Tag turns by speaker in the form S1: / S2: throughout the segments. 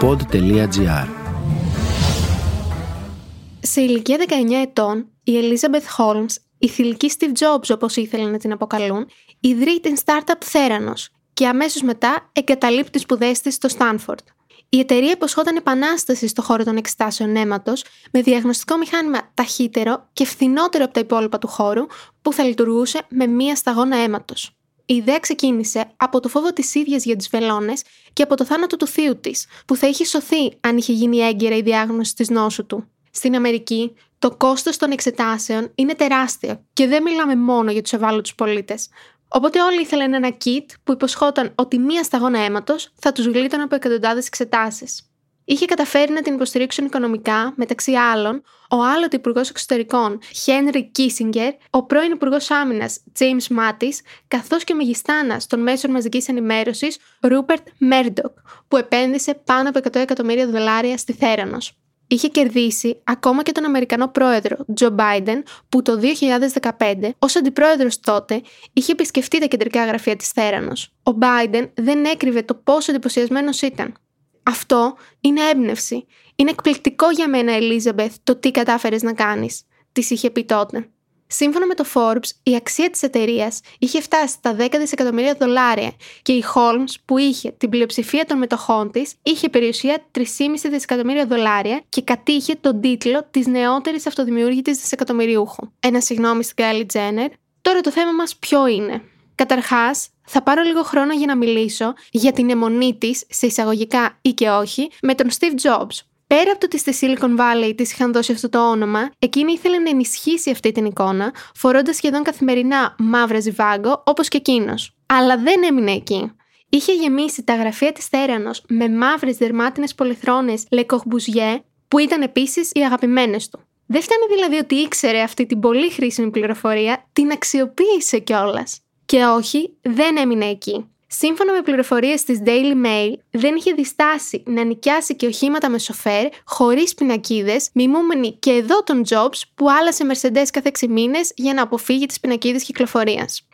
S1: pod.gr
S2: Σε ηλικία 19 ετών, η Elizabeth Holmes, η θηλυκή Steve Jobs όπως ήθελε να την αποκαλούν, ιδρύει την startup Theranos και αμέσως μετά εγκαταλείπει τις σπουδές της στο Stanford. Η εταιρεία υποσχόταν επανάσταση στο χώρο των εξετάσεων αίματος με διαγνωστικό μηχάνημα ταχύτερο και φθηνότερο από τα υπόλοιπα του χώρου που θα λειτουργούσε με μία σταγόνα αίματος. Η ιδέα ξεκίνησε από το φόβο της ίδιας για τι βελόνες και από το θάνατο του θείου της, που θα είχε σωθεί αν είχε γίνει έγκαιρα η διάγνωση της νόσου του. Στην Αμερική, το κόστος των εξετάσεων είναι τεράστιο και δεν μιλάμε μόνο για τους ευάλωτους πολίτες. Οπότε όλοι ήθελαν ένα kit που υποσχόταν ότι μία σταγόνα αίματος θα τους γλίτωνε από εκατοντάδες εξετάσεις. Είχε καταφέρει να την υποστηρίξουν οικονομικά, μεταξύ άλλων, ο άλλοτε Υπουργός Εξωτερικών Χένρι Κίσιγκερ, ο πρώην Υπουργός Άμυνας James Μάτις, καθώς και ο μεγιστάνας των μέσων μαζικής ενημέρωσης Ρούπερτ Μέρντοκ, που επένδυσε πάνω από 100 εκατομμύρια δολάρια στη Θέρανος είχε κερδίσει ακόμα και τον Αμερικανό πρόεδρο Τζο Μπάιντεν, που το 2015, ως αντιπρόεδρος τότε, είχε επισκεφτεί τα κεντρικά γραφεία της Θέρανος. Ο Μπάιντεν δεν έκρυβε το πόσο εντυπωσιασμένος ήταν. Αυτό είναι έμπνευση. Είναι εκπληκτικό για μένα, Ελίζαμπεθ, το τι κατάφερες να κάνεις, τη είχε πει τότε. Σύμφωνα με το Forbes, η αξία της εταιρείας είχε φτάσει στα 10 δισεκατομμύρια δολάρια και η Holmes, που είχε την πλειοψηφία των μετοχών της, είχε περιουσία 3,5 δισεκατομμύρια δολάρια και κατήχε τον τίτλο της νεότερης αυτοδημιούργητης δισεκατομμυριούχου. Ένα συγγνώμη στην Kylie Jenner. Τώρα το θέμα μας ποιο είναι; Καταρχάς, θα πάρω λίγο χρόνο για να μιλήσω για την αιμονή της, σε εισαγωγικά ή και όχι, με τον Steve Jobs, Πέρα από το ότι στη Silicon Valley της είχαν δώσει αυτό το όνομα, εκείνη ήθελε να ενισχύσει αυτή την εικόνα, φορώντας σχεδόν καθημερινά μαύρα ζιβάγκο, όπως και εκείνος. Αλλά δεν έμεινε εκεί. Είχε γεμίσει τα γραφεία της Θέρανο με μαύρες δερμάτινες πολυθρόνες Λεκοχμπουζιέ, που ήταν επίσης οι αγαπημένες του. Δεν φτάνει δηλαδή ότι ήξερε αυτή την πολύ χρήσιμη πληροφορία, την αξιοποίησε κιόλας. Και όχι, δεν έμεινε εκεί. Σύμφωνα με πληροφορίες της Daily Mail, δεν είχε διστάσει να νοικιάσει και οχήματα με σοφέρ, χωρίς πινακίδες, μιμούμενοι και εδώ τον Jobs που άλλασε Mercedes κάθε 6 μήνες για να αποφύγει τις πινακίδες κυκλοφορίας.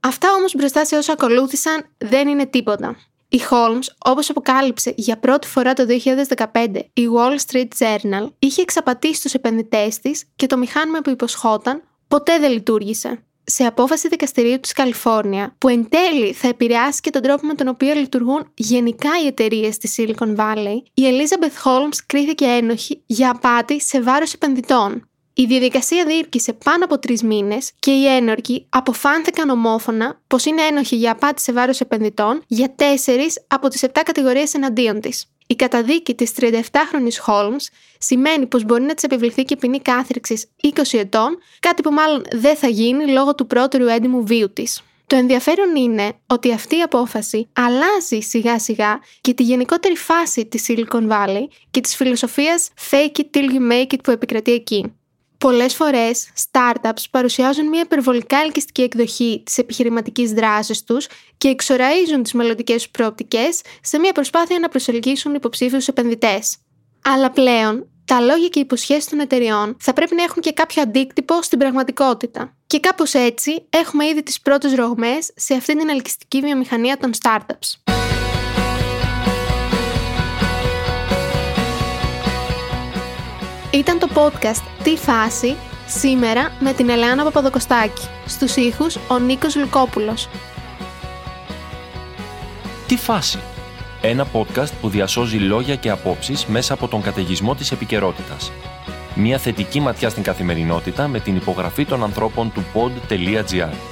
S2: Αυτά όμως μπροστά σε όσα ακολούθησαν δεν είναι τίποτα. Η Holmes, όπως αποκάλυψε για πρώτη φορά το 2015 η Wall Street Journal, είχε εξαπατήσει τους επενδυτές της και το μηχάνημα που υποσχόταν ποτέ δεν λειτουργήσε σε απόφαση δικαστηρίου της Καλιφόρνια, που εν τέλει θα επηρεάσει και τον τρόπο με τον οποίο λειτουργούν γενικά οι εταιρείες στη Silicon Valley, η Elizabeth Holmes κρίθηκε ένοχη για απάτη σε βάρος επενδυτών. Η διαδικασία διήρκησε πάνω από τρεις μήνες και οι ένορκοι αποφάνθηκαν ομόφωνα πως είναι ένοχοι για απάτη σε βάρος επενδυτών για τέσσερις από τις 7 κατηγορίες εναντίον της. Η καταδίκη της 37χρονη Holmes σημαίνει πως μπορεί να της επιβληθεί και ποινή κάθριξης 20 ετών, κάτι που μάλλον δεν θα γίνει λόγω του πρώτερου έντιμου βίου της. Το ενδιαφέρον είναι ότι αυτή η απόφαση αλλάζει σιγά σιγά και τη γενικότερη φάση της Silicon Valley και της φιλοσοφίας fake it till you make it που επικρατεί εκεί. Πολλές φορές, startups παρουσιάζουν μια υπερβολικά ελκυστική εκδοχή της επιχειρηματικής δράσης τους και εξοραίζουν τις μελλοντικές τους προοπτικές σε μια προσπάθεια να προσελκύσουν υποψήφιους επενδυτές. Αλλά πλέον, τα λόγια και οι υποσχέσεις των εταιριών θα πρέπει να έχουν και κάποιο αντίκτυπο στην πραγματικότητα. Και κάπως έτσι έχουμε ήδη τις πρώτες ρογμές σε αυτή την ελκυστική βιομηχανία των startups. Ήταν το podcast «Τι φάση» σήμερα με την Ελένα Παπαδοκοστάκη. Στους ήχους ο Νίκος Λουκόπουλος.
S3: «Τι φάση» Ένα podcast που διασώζει λόγια και απόψεις μέσα από τον καταιγισμό της επικαιρότητας. Μια θετική ματιά στην καθημερινότητα με την υπογραφή των ανθρώπων του pod.gr.